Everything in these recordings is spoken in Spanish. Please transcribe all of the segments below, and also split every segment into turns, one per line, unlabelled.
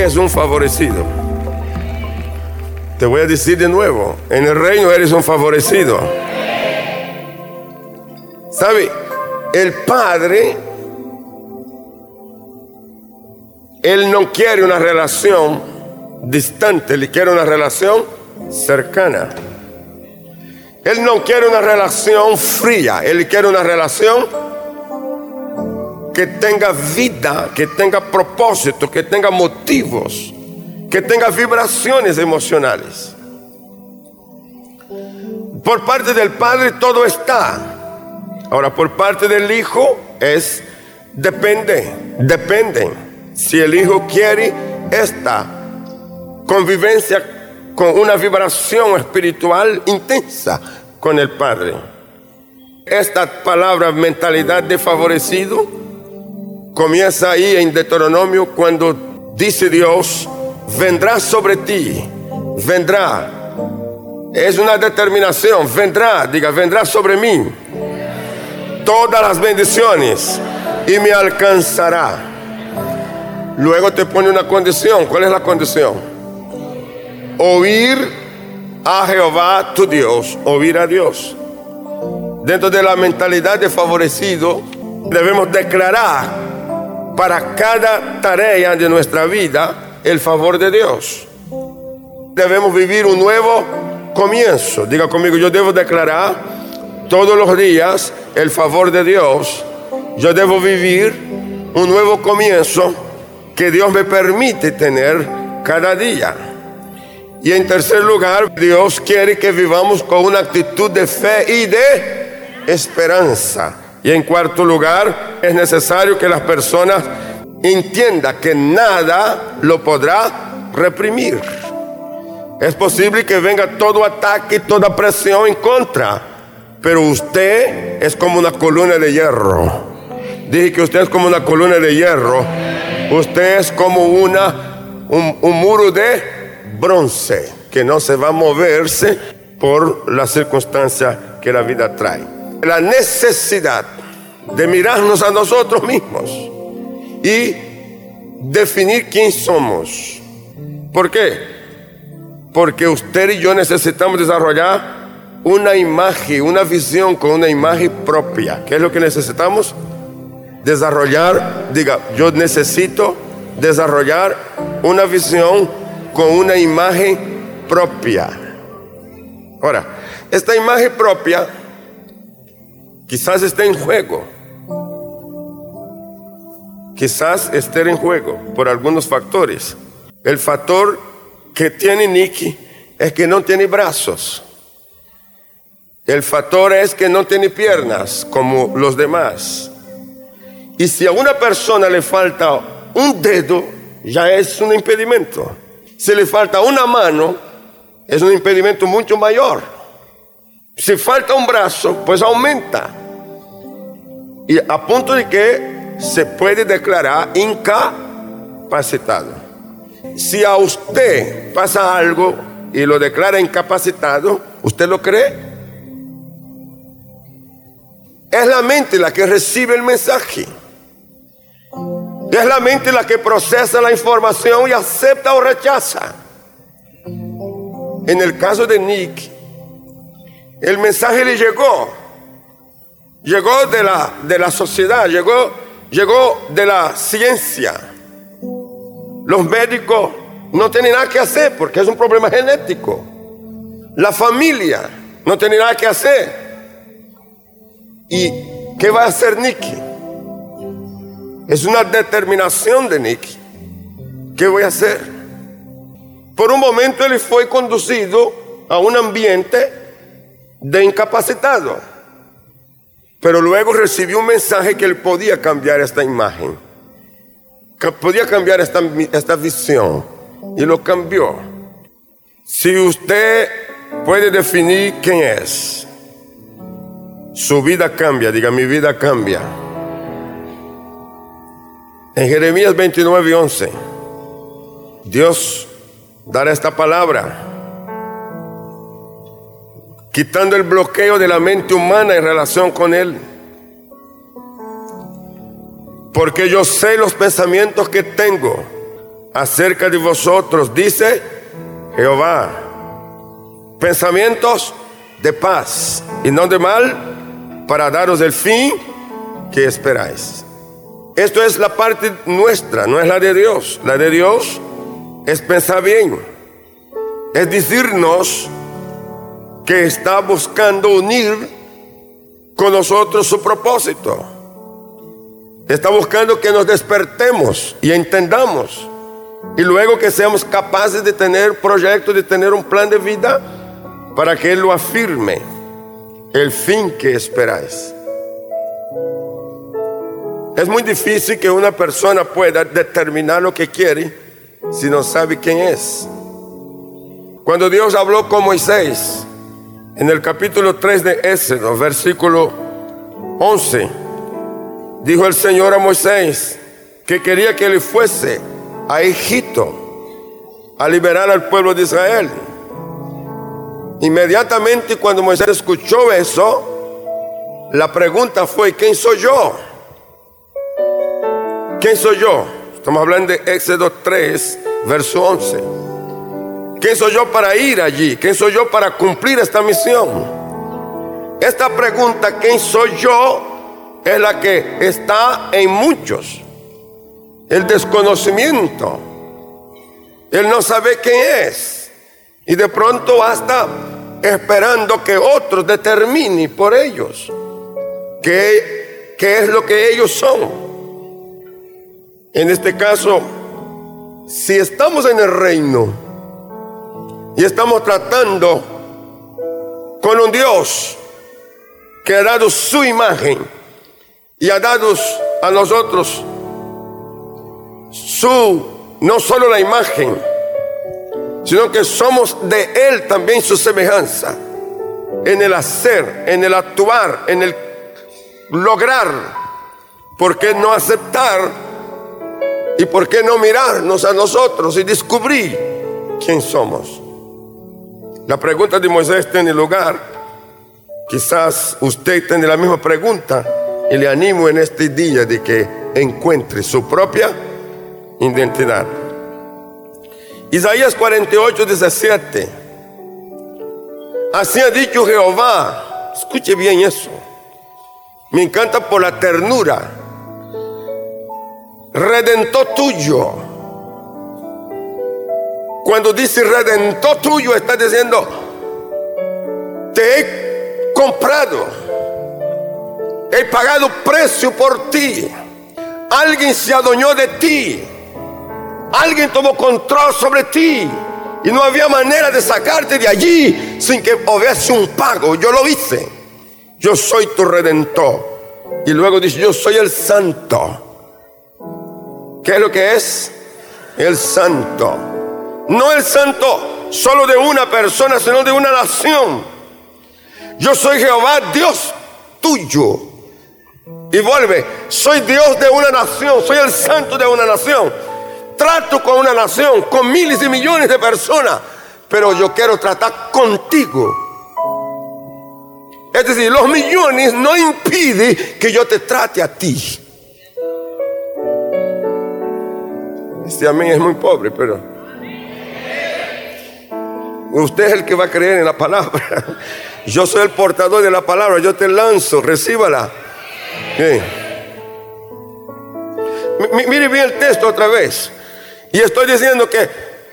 usted es un favorecido. Te voy a decir de nuevo, en el reino eres un favorecido. ¿Sabe? El Padre, Él no quiere una relación distante, Él quiere una relación cercana. Él no quiere una relación fría, Él quiere una relación que tenga vida, que tenga propósito, que tenga motivos, que tenga vibraciones emocionales. Por parte del Padre todo está. Ahora, por parte del Hijo es depende, depende. Si el Hijo quiere esta convivencia con una vibración espiritual intensa con el Padre. Esta palabra mentalidad de favorecido comienza ahí en Deuteronomio cuando dice Dios, vendrá sobre ti, vendrá. Es una determinación, vendrá, diga, vendrá sobre mí todas las bendiciones y me alcanzará. Luego te pone una condición. ¿Cuál es la condición? Oír a Jehová tu Dios, oír a Dios. Dentro de la mentalidad de favorecido, debemos declarar para cada tarea de nuestra vida el favor de Dios. Debemos vivir un nuevo comienzo. Diga conmigo, yo debo declarar todos los días el favor de Dios. Yo debo vivir un nuevo comienzo que Dios me permite tener cada día. Y en tercer lugar, Dios quiere que vivamos con una actitud de fe y de esperanza. Y en cuarto lugar, es necesario que las personas entiendan que nada lo podrá reprimir. Es posible que venga todo ataque, toda presión en contra, pero usted es como una columna de hierro. Dije que usted es como una columna de hierro. Usted es como una, un, muro de bronce que no se va a moverse por la circunstancia que la vida trae la necesidad de mirarnos a nosotros mismos y definir quién somos. ¿Por qué? Porque usted y yo necesitamos desarrollar una imagen, una visión con una imagen propia. ¿Qué es lo que necesitamos? Desarrollar, diga, yo necesito desarrollar una visión con una imagen propia. Ahora, esta imagen propia Quizás esté en juego. Quizás esté en juego por algunos factores. El factor que tiene Nicky es que no tiene brazos. El factor es que no tiene piernas como los demás. Y si a una persona le falta un dedo, ya es un impedimento. Si le falta una mano, es un impedimento mucho mayor. Si falta un brazo, pues aumenta. Y a punto de que se puede declarar incapacitado. Si a usted pasa algo y lo declara incapacitado, ¿usted lo cree? Es la mente la que recibe el mensaje. Es la mente la que procesa la información y acepta o rechaza. En el caso de Nick, el mensaje le llegó, llegó de la, de la sociedad, llegó, llegó de la ciencia. Los médicos no tienen nada que hacer porque es un problema genético. La familia no tiene nada que hacer. ¿Y qué va a hacer Nicky? Es una determinación de Nicky. ¿Qué voy a hacer? Por un momento él fue conducido a un ambiente de incapacitado. Pero luego recibió un mensaje que él podía cambiar esta imagen, que podía cambiar esta, esta visión, y lo cambió. Si usted puede definir quién es, su vida cambia, diga mi vida cambia. En Jeremías 29 y 11, Dios dará esta palabra quitando el bloqueo de la mente humana en relación con Él. Porque yo sé los pensamientos que tengo acerca de vosotros, dice Jehová, pensamientos de paz y no de mal, para daros el fin que esperáis. Esto es la parte nuestra, no es la de Dios. La de Dios es pensar bien, es decirnos que está buscando unir con nosotros su propósito. Está buscando que nos despertemos y entendamos. Y luego que seamos capaces de tener proyectos, de tener un plan de vida para que Él lo afirme. El fin que esperáis. Es muy difícil que una persona pueda determinar lo que quiere si no sabe quién es. Cuando Dios habló con Moisés en el capítulo 3 de Éxodo, versículo 11, dijo el Señor a Moisés que quería que él fuese a Egipto a liberar al pueblo de Israel. Inmediatamente cuando Moisés escuchó eso, la pregunta fue, ¿quién soy yo? ¿Quién soy yo? Estamos hablando de Éxodo 3, verso 11. ¿Quién soy yo para ir allí? ¿Quién soy yo para cumplir esta misión? Esta pregunta, ¿quién soy yo? Es la que está en muchos. El desconocimiento. Él no sabe quién es. Y de pronto hasta esperando que otros determinen por ellos qué, qué es lo que ellos son. En este caso, si estamos en el reino y estamos tratando con un Dios que ha dado su imagen y ha dado a nosotros su, no solo la imagen, sino que somos de Él también su semejanza, en el hacer, en el actuar, en el lograr, ¿por qué no aceptar? ¿Y por qué no mirarnos a nosotros y descubrir quién somos? La pregunta de Moisés tiene lugar. Quizás usted tiene la misma pregunta y le animo en este día de que encuentre su propia identidad. Isaías 48, 17. Así ha dicho Jehová. Escuche bien eso. Me encanta por la ternura redentor tuyo. Cuando dice redentor tuyo, está diciendo, te he comprado, he pagado precio por ti. Alguien se adueñó de ti. Alguien tomó control sobre ti. Y no había manera de sacarte de allí sin que hubiese un pago. Yo lo hice. Yo soy tu redentor. Y luego dice, yo soy el santo ¿Qué es lo que es? El santo. No el santo solo de una persona, sino de una nación. Yo soy Jehová, Dios tuyo. Y vuelve, soy Dios de una nación, soy el santo de una nación. Trato con una nación, con miles y millones de personas, pero yo quiero tratar contigo. Es decir, los millones no impiden que yo te trate a ti. Este amén es muy pobre, pero usted es el que va a creer en la palabra. Yo soy el portador de la palabra, yo te lanzo, recíbala. Mire bien el texto otra vez. Y estoy diciendo que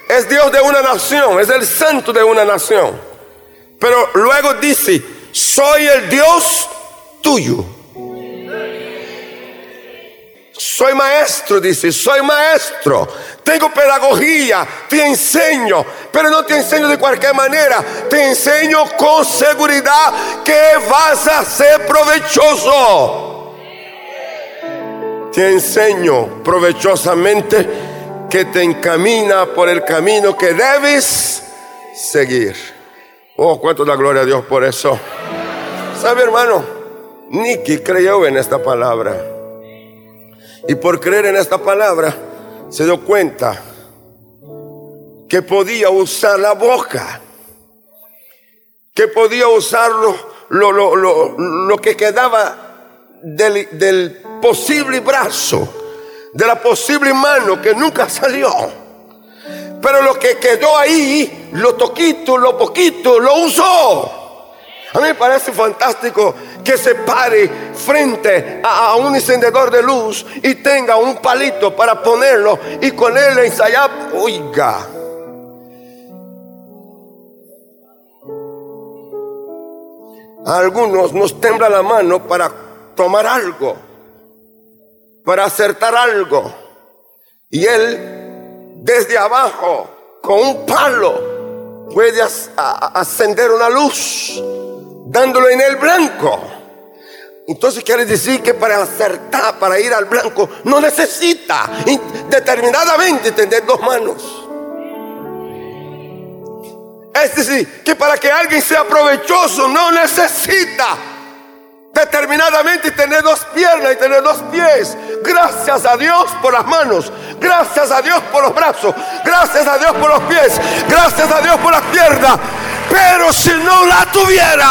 es Dios de una nación, es el santo de una nación. Pero luego dice, soy el Dios tuyo. Soy maestro, dice, soy maestro. Tengo pedagogía, te enseño, pero no te enseño de cualquier manera. Te enseño con seguridad que vas a ser provechoso. Te enseño provechosamente que te encamina por el camino que debes seguir. Oh, cuánto da gloria a Dios por eso. ¿Sabe, hermano? Nicky creyó en esta palabra. Y por creer en esta palabra, se dio cuenta que podía usar la boca, que podía usar lo, lo, que quedaba del, del posible brazo, de la posible mano que nunca salió. Pero lo que quedó ahí, lo toquito, lo poquito, lo usó. A mí me parece fantástico que se pare frente a, un encendedor de luz y tenga un palito para ponerlo y con él ensayar. Oiga. Algunos nos tembla la mano para tomar algo, para acertar algo. Y él, desde abajo, con un palo, puede ascender una luz dándolo en el blanco. Entonces quiere decir que para acertar, para ir al blanco, no necesita determinadamente tener dos manos. Es decir, que para que alguien sea provechoso no necesita determinadamente tener dos piernas y tener dos pies. Gracias a Dios por las manos. Gracias a Dios por los brazos. Gracias a Dios por los pies. Gracias a Dios por las piernas. Pero si no la tuviera,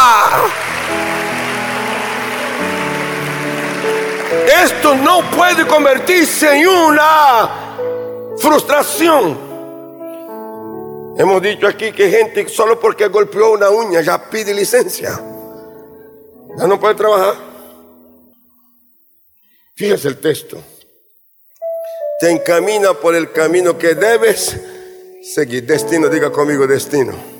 esto no puede convertirse en una frustración. Hemos dicho aquí que gente solo porque golpeó una uña ya pide licencia. Ya no puede trabajar. Fíjese el texto. Te encamina por el camino que debes seguir. Destino, diga conmigo destino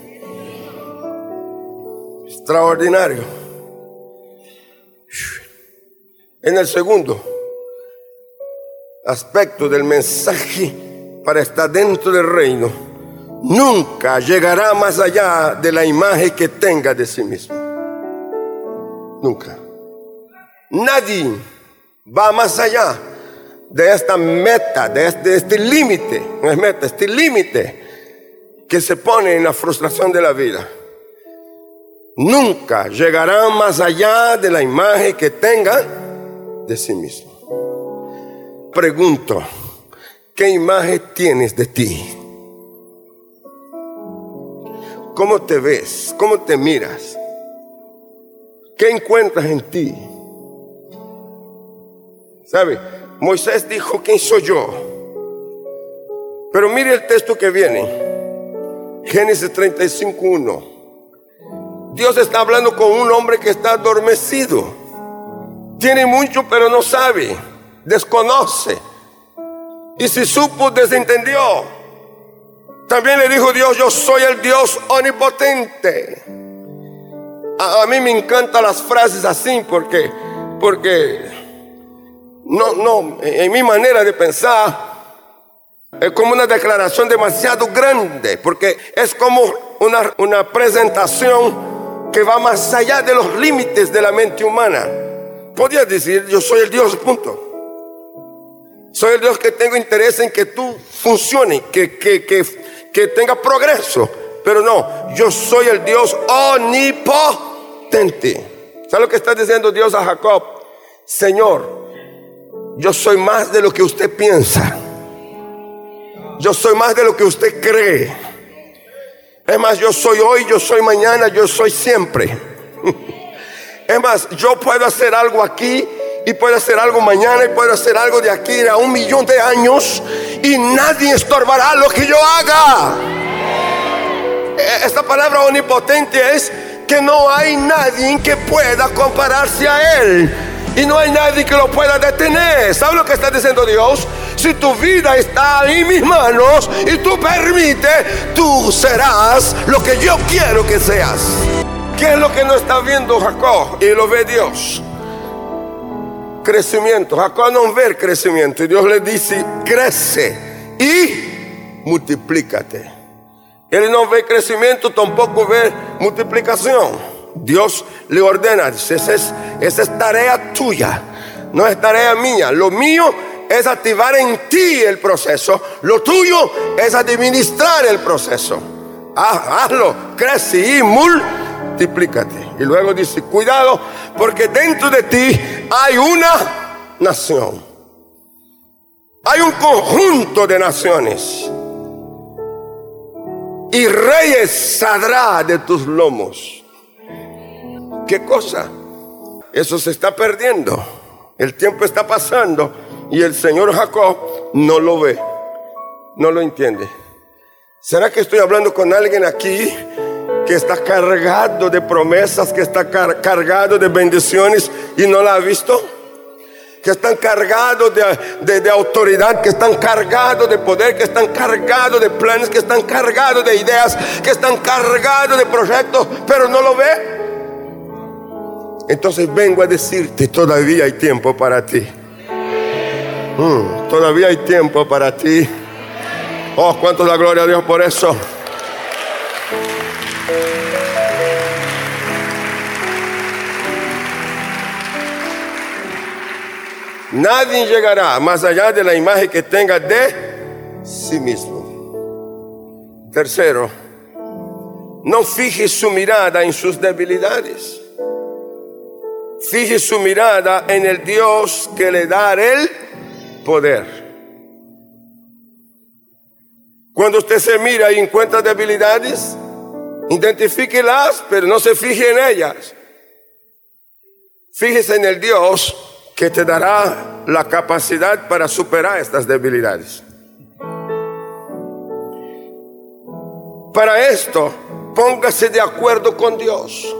extraordinario. En el segundo aspecto del mensaje para estar dentro del reino, nunca llegará más allá de la imagen que tenga de sí mismo. Nunca. Nadie va más allá de esta meta, de este, este límite, no es meta, este límite que se pone en la frustración de la vida nunca llegarán más allá de la imagen que tengan de sí mismo. Pregunto, ¿qué imagen tienes de ti? ¿Cómo te ves? ¿Cómo te miras? ¿Qué encuentras en ti? ¿Sabe? Moisés dijo, ¿quién soy yo? Pero mire el texto que viene. Génesis 35.1. Dios está hablando con un hombre que está adormecido. Tiene mucho pero no sabe, desconoce. Y si supo, desentendió. También le dijo Dios, yo soy el Dios omnipotente. A, mí me encantan las frases así porque, porque no, no, en mi manera de pensar es como una declaración demasiado grande, porque es como una, una presentación que va más allá de los límites de la mente humana. Podías decir, yo soy el Dios, punto. Soy el Dios que tengo interés en que tú funcione, que, que, que, que tenga progreso. Pero no, yo soy el Dios omnipotente. ¿Sabe lo que está diciendo Dios a Jacob? Señor, yo soy más de lo que usted piensa. Yo soy más de lo que usted cree. Es más, yo soy hoy, yo soy mañana, yo soy siempre. Es más, yo puedo hacer algo aquí y puedo hacer algo mañana y puedo hacer algo de aquí a un millón de años y nadie estorbará lo que yo haga. E, esta palabra omnipotente es que no hay nadie que pueda compararse a Él y no hay nadie que lo pueda detener. ¿Sabe lo que está diciendo Dios? Si tu vida está en mis manos y tú permites, tú serás lo que yo quiero que seas. ¿Qué es lo que no está viendo Jacob? Y lo ve Dios. Crecimiento. Jacob no ve el crecimiento. Y Dios le dice, crece y multiplícate. Él no ve crecimiento, tampoco ve multiplicación. Dios le ordena, esa es, tarea tuya, no es tarea mía. Lo mío es activar en ti el proceso, lo tuyo es administrar el proceso. Ah, hazlo, crece y multiplícate. Y luego dice, cuidado, porque dentro de ti hay una nación. Hay un conjunto de naciones. Y reyes saldrá de tus lomos. ¿Qué cosa? Eso se está perdiendo. El tiempo está pasando y el Señor Jacob no lo ve, no lo entiende. ¿Será que estoy hablando con alguien aquí que está cargado de promesas, que está cargado de bendiciones y no la ha visto? Que están cargados de, de autoridad, que están cargados de poder, que están cargados de planes, que están cargados de ideas, que están cargados de proyectos, pero no lo ve. Entonces vengo a decirte, todavía hay tiempo para ti. Mm, todavía hay tiempo para ti. Oh, cuánto da gloria a Dios por eso. Nadie llegará más allá de la imagen que tenga de sí mismo. Tercero, no fije su mirada en sus debilidades. Fije su mirada en el Dios que le da el poder. Cuando usted se mira y encuentra debilidades, identifíquelas, pero no se fije en ellas. Fíjese en el Dios que te dará la capacidad para superar estas debilidades. Para esto, póngase de acuerdo con Dios.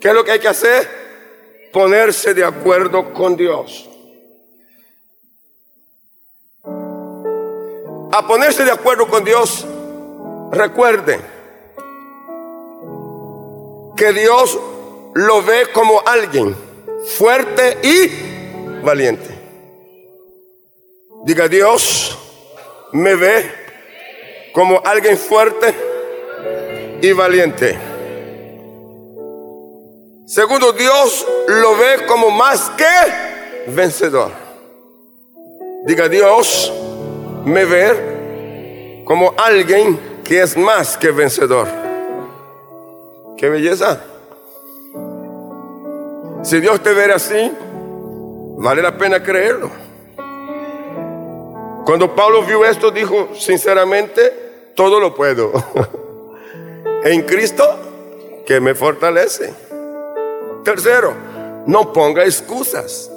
¿Qué es lo que hay que hacer? ponerse de acuerdo con Dios. A ponerse de acuerdo con Dios, recuerde que Dios lo ve como alguien fuerte y valiente. Diga, Dios me ve como alguien fuerte y valiente. Segundo, Dios lo ve como más que vencedor. Diga, Dios me ve como alguien que es más que vencedor. Qué belleza. Si Dios te ve así, vale la pena creerlo. Cuando Pablo vio esto, dijo, sinceramente, todo lo puedo. en Cristo que me fortalece. Tercero, no ponga excusas.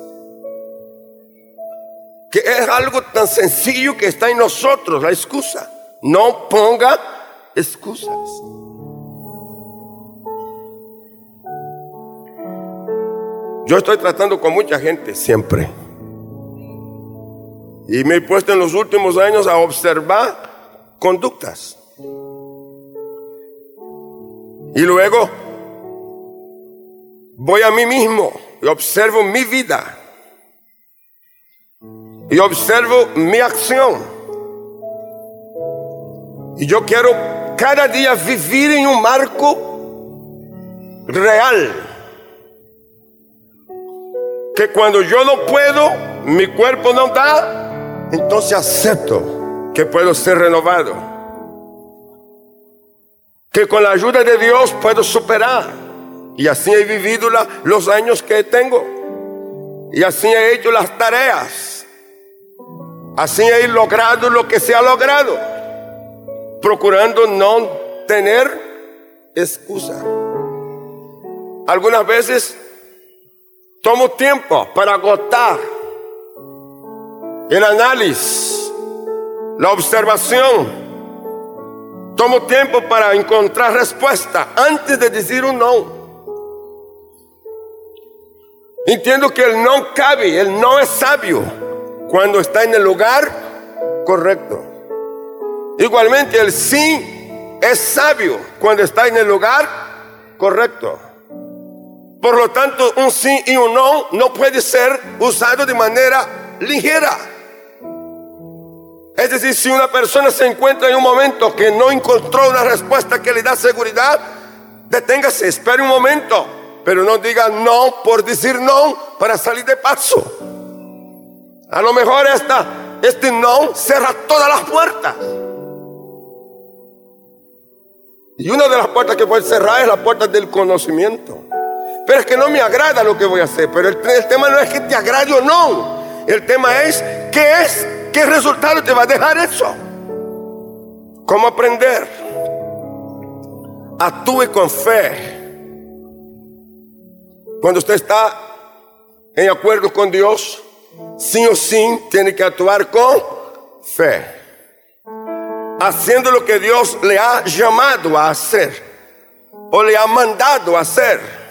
Que es algo tan sencillo que está en nosotros, la excusa. No ponga excusas. Yo estoy tratando con mucha gente siempre. Y me he puesto en los últimos años a observar conductas. Y luego voy a mí mismo y observo mi vida. Y observo mi acción. Y yo quiero cada día vivir en un marco real. Que cuando yo no puedo, mi cuerpo no da, entonces acepto que puedo ser renovado. Que con la ayuda de Dios puedo superar y así he vivido los años que tengo. Y así he hecho las tareas. Así he logrado lo que se ha logrado. Procurando no tener excusa. Algunas veces tomo tiempo para agotar el análisis, la observación. Tomo tiempo para encontrar respuesta antes de decir un no. Entiendo que el no cabe, el no es sabio cuando está en el lugar correcto. Igualmente el sí es sabio cuando está en el lugar correcto. Por lo tanto, un sí y un no no puede ser usado de manera ligera. Es decir, si una persona se encuentra en un momento que no encontró una respuesta que le da seguridad, deténgase, espere un momento pero no diga no por decir no para salir de paso. A lo mejor esta, este no cierra todas las puertas. Y una de las puertas que puede cerrar es la puerta del conocimiento. Pero es que no me agrada lo que voy a hacer. Pero el, tema no es que te agrade o no. El tema es qué es, qué resultado te va a dejar eso. ¿Cómo aprender? Actúe con fe cuando usted está en acuerdo con Dios, sí o sí tiene que actuar con fe. haciendo lo que Dios le ha llamado a hacer o le ha mandado a hacer.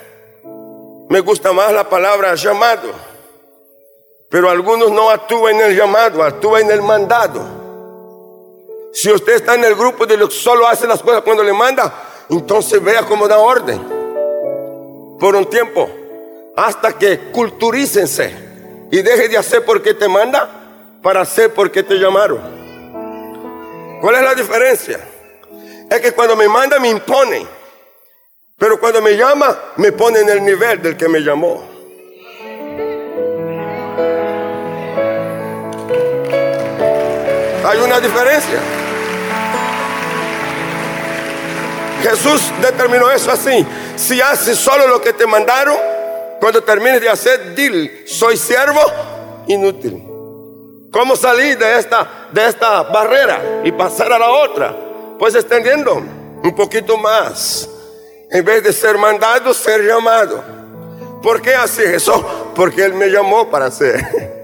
Me gusta más la palabra llamado, pero algunos no actúan en el llamado, actúan en el mandado. Si usted está en el grupo de los que solo hace las cosas cuando le manda, entonces vea cómo da orden por un tiempo hasta que culturícense y deje de hacer porque te manda para hacer porque te llamaron. ¿Cuál es la diferencia? Es que cuando me manda me impone, pero cuando me llama me pone en el nivel del que me llamó. Hay una diferencia. Jesús determinó eso así. Si haces solo lo que te mandaron, cuando termines de hacer, dile, soy siervo inútil. ¿Cómo salir de esta, de esta barrera y pasar a la otra? Pues extendiendo un poquito más. En vez de ser mandado, ser llamado. ¿Por qué así Jesús? Porque Él me llamó para hacer.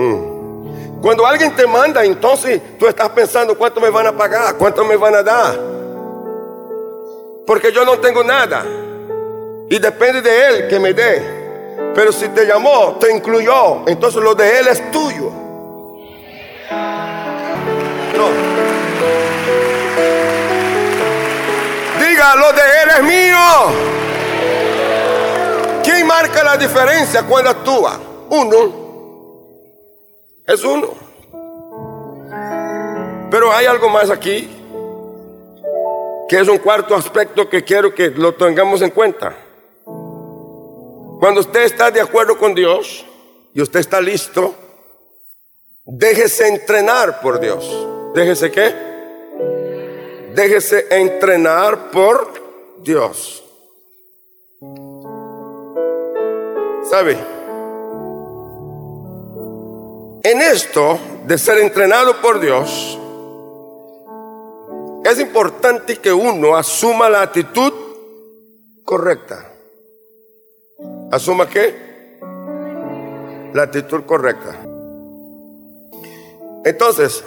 Mm. Cuando alguien te manda, entonces tú estás pensando cuánto me van a pagar, cuánto me van a dar. Porque yo no tengo nada. Y depende de Él que me dé. Pero si te llamó, te incluyó, entonces lo de Él es tuyo. No. Lo de Él es mío. ¿Quién marca la diferencia cuando actúa? Uno. Es uno. Pero hay algo más aquí, que es un cuarto aspecto que quiero que lo tengamos en cuenta. Cuando usted está de acuerdo con Dios y usted está listo, déjese entrenar por Dios. Déjese qué? Déjese entrenar por Dios. ¿Sabe? En esto de ser entrenado por Dios, es importante que uno asuma la actitud correcta. ¿Asuma qué? La actitud correcta. Entonces,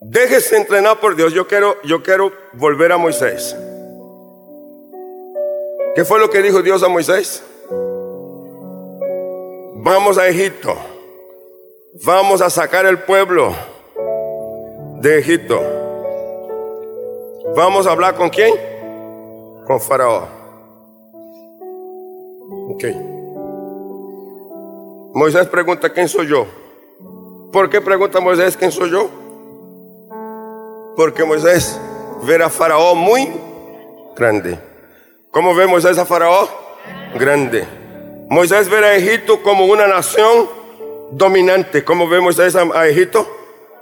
déjese entrenar por Dios. Yo quiero, yo quiero volver a Moisés. ¿Qué fue lo que dijo Dios a Moisés? Vamos a Egipto. Vamos a sacar el pueblo de Egipto. Vamos a hablar con quién? Con Faraón. Ok. Moisés pregunta, ¿quién soy yo? ¿Por qué pregunta Moisés, ¿quién soy yo? Porque Moisés ve a Faraón muy grande. ¿Cómo ve Moisés a Faraón? Grande. Moisés ve a Egipto como una nación dominante. ¿Cómo ve Moisés a Egipto?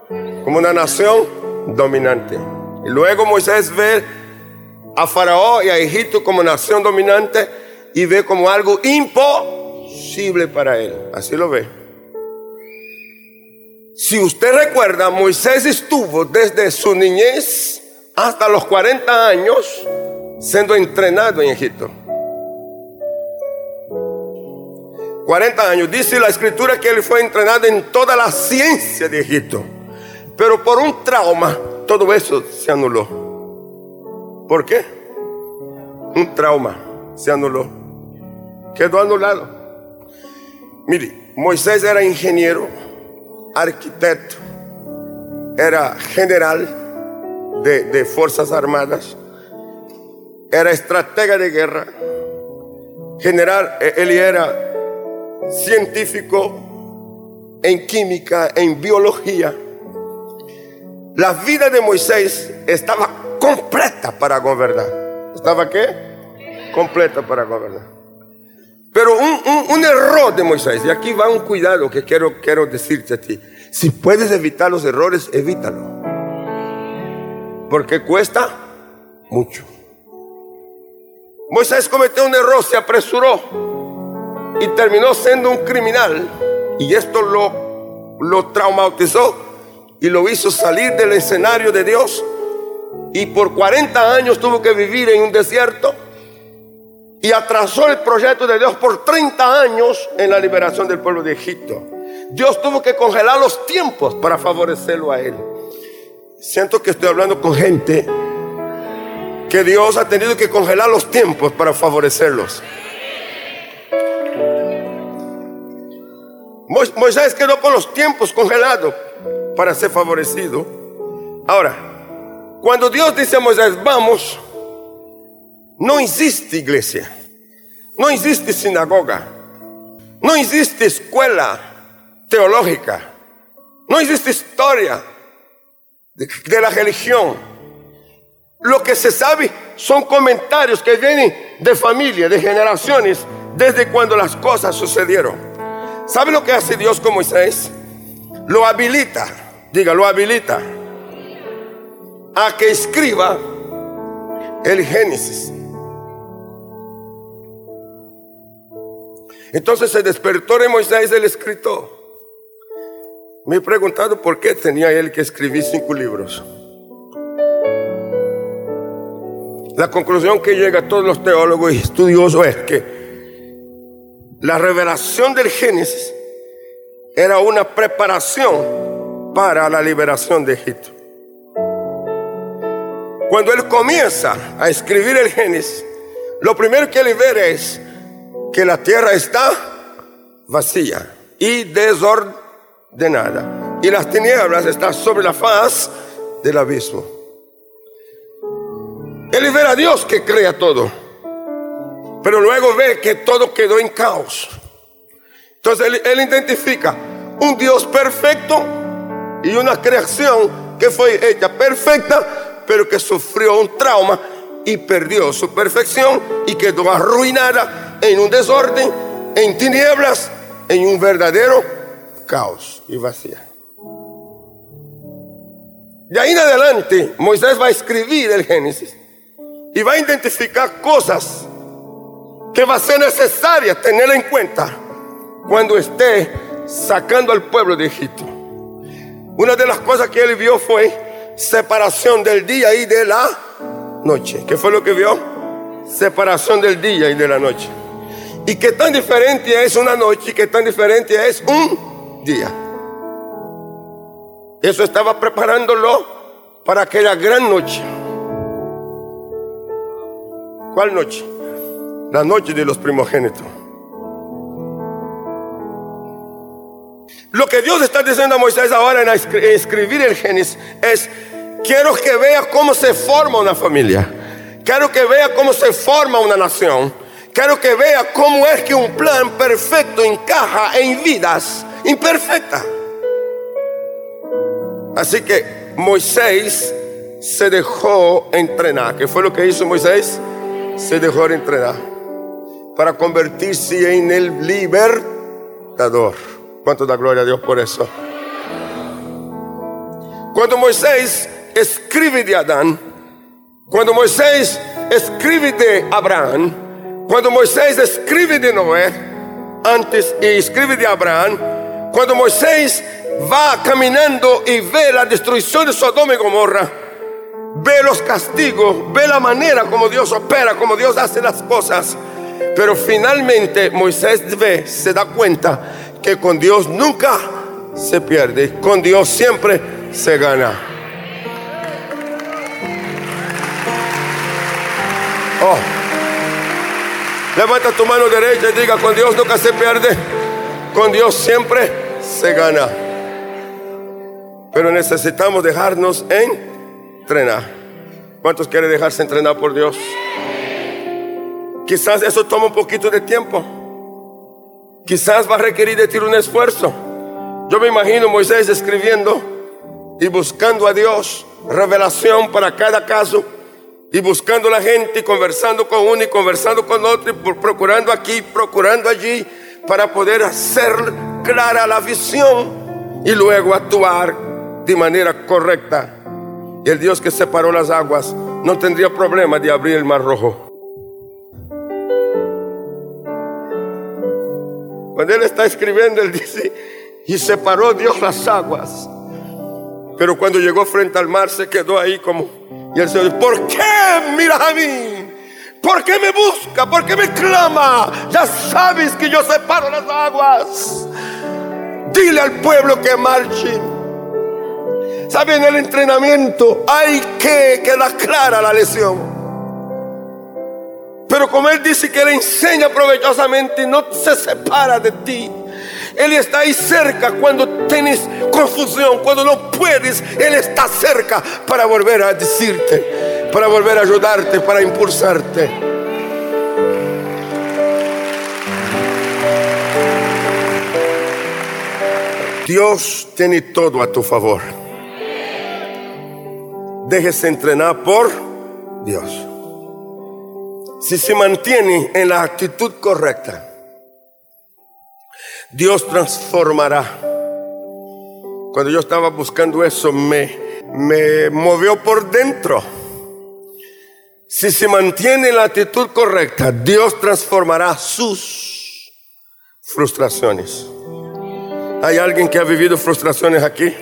Como una nación dominante. Y luego Moisés ve a Faraón y a Egipto como nación dominante y ve como algo imposible para él. Así lo ve. Si usted recuerda, Moisés estuvo desde su niñez hasta los 40 años siendo entrenado en Egipto. 40 años. Dice la escritura que él fue entrenado en toda la ciencia de Egipto. Pero por un trauma, todo eso se anuló. ¿Por qué? Un trauma se anuló quedó anulado. Mire, Moisés era ingeniero, arquitecto, era general de, Fuerzas Armadas, era estratega de guerra, general, e, él era científico en química, en biología. La vida de Moisés estaba completa para gobernar. ¿Estaba qué? Completa para gobernar. Pero un, error de Moisés, y aquí va un cuidado que quiero, quiero decirte a ti. Si puedes evitar los errores, evítalo. Porque cuesta mucho. Moisés cometió un error, se apresuró y terminó siendo un criminal. Y esto lo, lo traumatizó y lo hizo salir del escenario de Dios. Y por 40 años tuvo que vivir en un desierto y atrasó el proyecto de Dios por 30 años en la liberación del pueblo de Egipto. Dios tuvo que congelar los tiempos para favorecerlo a él. siento que estoy hablando con gente que Dios ha tenido que congelar los tiempos para favorecerlos. Moisés quedó con los tiempos congelados para ser favorecido. Ahora, cuando Dios dice a Moisés, vamos, no existe iglesia, no existe sinagoga, no existe escuela teológica, no existe historia de, la religión. Lo que se sabe son comentarios que vienen de familia, de generaciones, desde cuando las cosas sucedieron. ¿Sabe lo que hace Dios con Moisés? Lo habilita, diga, lo habilita a que escriba el Génesis. Entonces se despertó de Moisés el escritor. Me he preguntado por qué tenía él que escribir cinco libros. La conclusión que llega a todos los teólogos y estudiosos es que la revelación del Génesis era una preparación para la liberación de Egipto. Cuando él comienza a escribir el Génesis, lo primero que él ve es que la tierra está vacía y desordenada. Y las tinieblas están sobre la faz del abismo. Él ve a Dios que crea todo. Pero luego ve que todo quedó en caos. Entonces él, identifica un Dios perfecto y una creación que fue hecha perfecta, pero que sufrió un trauma y perdió su perfección y quedó arruinada en un desorden, en tinieblas, en un verdadero caos y vacía. De ahí en adelante, Moisés va a escribir el Génesis y va a identificar cosas que va a ser necesaria tener en cuenta cuando esté sacando al pueblo de Egipto. Una de las cosas que él vio fue separación del día y de la noche. ¿Qué fue lo que vio? Separación del día y de la noche. Y qué tan diferente es una noche y qué tan diferente es un día. Eso estaba preparándolo para aquella gran noche. ¿Cuál noche? la noche de los primogénitos. Lo que Dios está diciendo a Moisés ahora en escribir el Génesis es, quiero que vea cómo se forma una familia. Quiero que vea cómo se forma una nación. Quiero que vea cómo es que un plan perfecto encaja en vidas imperfectas. Así que Moisés se dejó entrenar. ¿Qué fue lo que hizo Moisés? Se dejó entrenar para convertirse en el libertador. ¿Cuánto da gloria a Dios por eso? Cuando Moisés escribe de Adán, cuando Moisés escribe de Abraham, cuando Moisés escribe de Noé, antes y escribe de Abraham, cuando Moisés va caminando y ve la destrucción de Sodoma y Gomorra, ve los castigos, ve la manera como Dios opera, como Dios hace las cosas, pero finalmente Moisés ve, se da cuenta que con Dios nunca se pierde, con Dios siempre se gana. Oh. Levanta tu mano derecha y diga, con Dios nunca se pierde, con Dios siempre se gana. Pero necesitamos dejarnos entrenar. ¿Cuántos quieren dejarse entrenar por Dios? Quizás eso toma un poquito de tiempo. Quizás va a requerir de ti un esfuerzo. Yo me imagino Moisés escribiendo y buscando a Dios revelación para cada caso y buscando la gente y conversando con uno y conversando con otro y procurando aquí, procurando allí para poder hacer clara la visión y luego actuar de manera correcta. Y el Dios que separó las aguas no tendría problema de abrir el mar rojo. Cuando él está escribiendo, él dice, y separó Dios las aguas. Pero cuando llegó frente al mar, se quedó ahí como, y él se dijo, ¿por qué miras a mí? ¿Por qué me busca? ¿Por qué me clama? Ya sabes que yo separo las aguas. Dile al pueblo que marche. Sabe, en el entrenamiento hay que quedar clara la lesión. Pero como Él dice que le enseña provechosamente no se separa de ti. Él está ahí cerca cuando tienes confusión, cuando no puedes. Él está cerca para volver a decirte, para volver a ayudarte, para impulsarte. Dios tiene todo a tu favor. Déjese entrenar por Dios. Si se mantiene en la actitud correcta, Dios transformará. Cuando yo estaba buscando eso, me, me movió por dentro. Si se mantiene en la actitud correcta, Dios transformará sus frustraciones. ¿Hay alguien que ha vivido frustraciones aquí?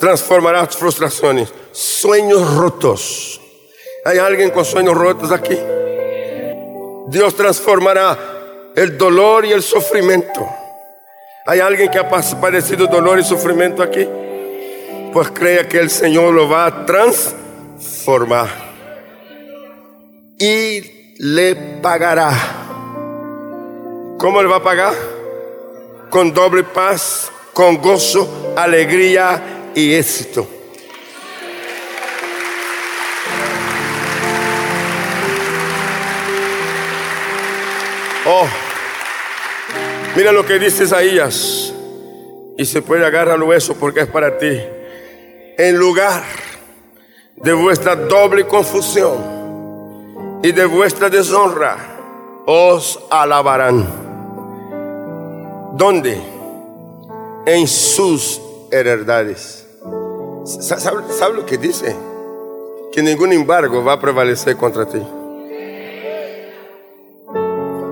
Transformará frustraciones, sueños rotos. ¿Hay alguien con sueños rotos aquí? Dios transformará el dolor y el sufrimiento. ¿Hay alguien que ha padecido dolor y sufrimiento aquí? Pues crea que el Señor lo va a transformar. Y le pagará. ¿Cómo le va a pagar? con doble paz, con gozo, alegría y éxito. Oh, mira lo que dice Isaías. Y se puede agarrar eso porque es para ti. En lugar de vuestra doble confusión y de vuestra deshonra, os alabarán. ¿Dónde? En sus heredades. ¿Sabe, lo que dice? Que ningún embargo va a prevalecer contra ti.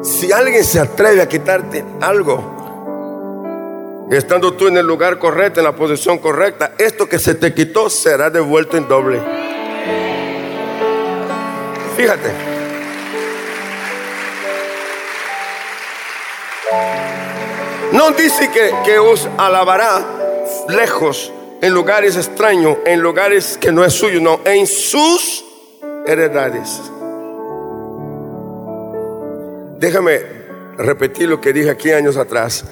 Si alguien se atreve a quitarte algo, estando tú en el lugar correcto, en la posición correcta, esto que se te quitó será devuelto en doble. Fíjate. No dice que, que os alabará lejos, en lugares extraños, en lugares que no es suyo, no, en sus heredades. Déjame repetir lo que dije aquí años atrás.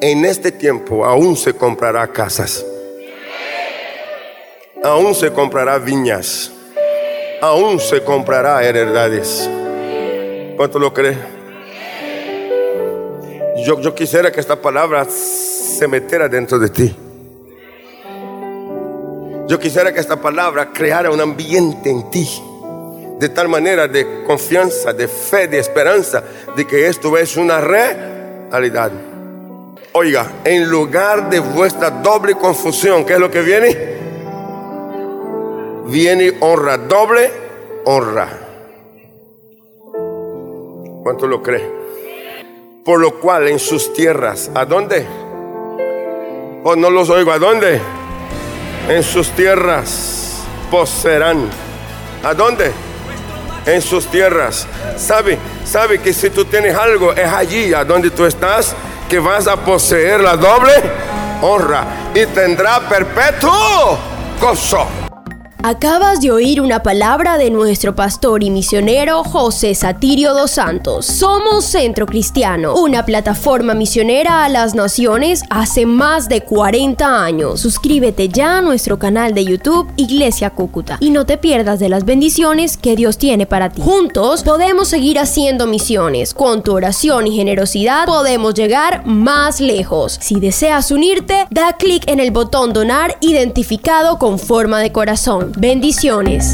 En este tiempo aún se comprará casas. Aún se comprará viñas. Aún se comprará heredades. ¿Cuánto lo cree? Yo, quisiera que esta palabra se metiera dentro de ti. Yo quisiera que esta palabra creara un ambiente en ti de tal manera de confianza, de fe, de esperanza, de que esto es una realidad. Oiga, en lugar de vuestra doble confusión, ¿qué es lo que viene? Viene honra, doble honra. ¿Cuánto lo cree? Por lo cual en sus tierras, ¿a dónde? Oh, no los oigo, ¿a dónde? En sus tierras poseerán. ¿A dónde? En sus tierras. ¿Sabe? ¿Sabe que si tú tienes algo es allí, a donde tú estás, que vas a poseer la doble honra y tendrá perpetuo gozo.
Acabas de oír una palabra de nuestro pastor y misionero José Satirio dos Santos. Somos Centro Cristiano, una plataforma misionera a las naciones hace más de 40 años. Suscríbete ya a nuestro canal de YouTube Iglesia Cúcuta y no te pierdas de las bendiciones que Dios tiene para ti. Juntos podemos seguir haciendo misiones. Con tu oración y generosidad podemos llegar más lejos. Si deseas unirte, da clic en el botón donar identificado con forma de corazón. Bendiciones.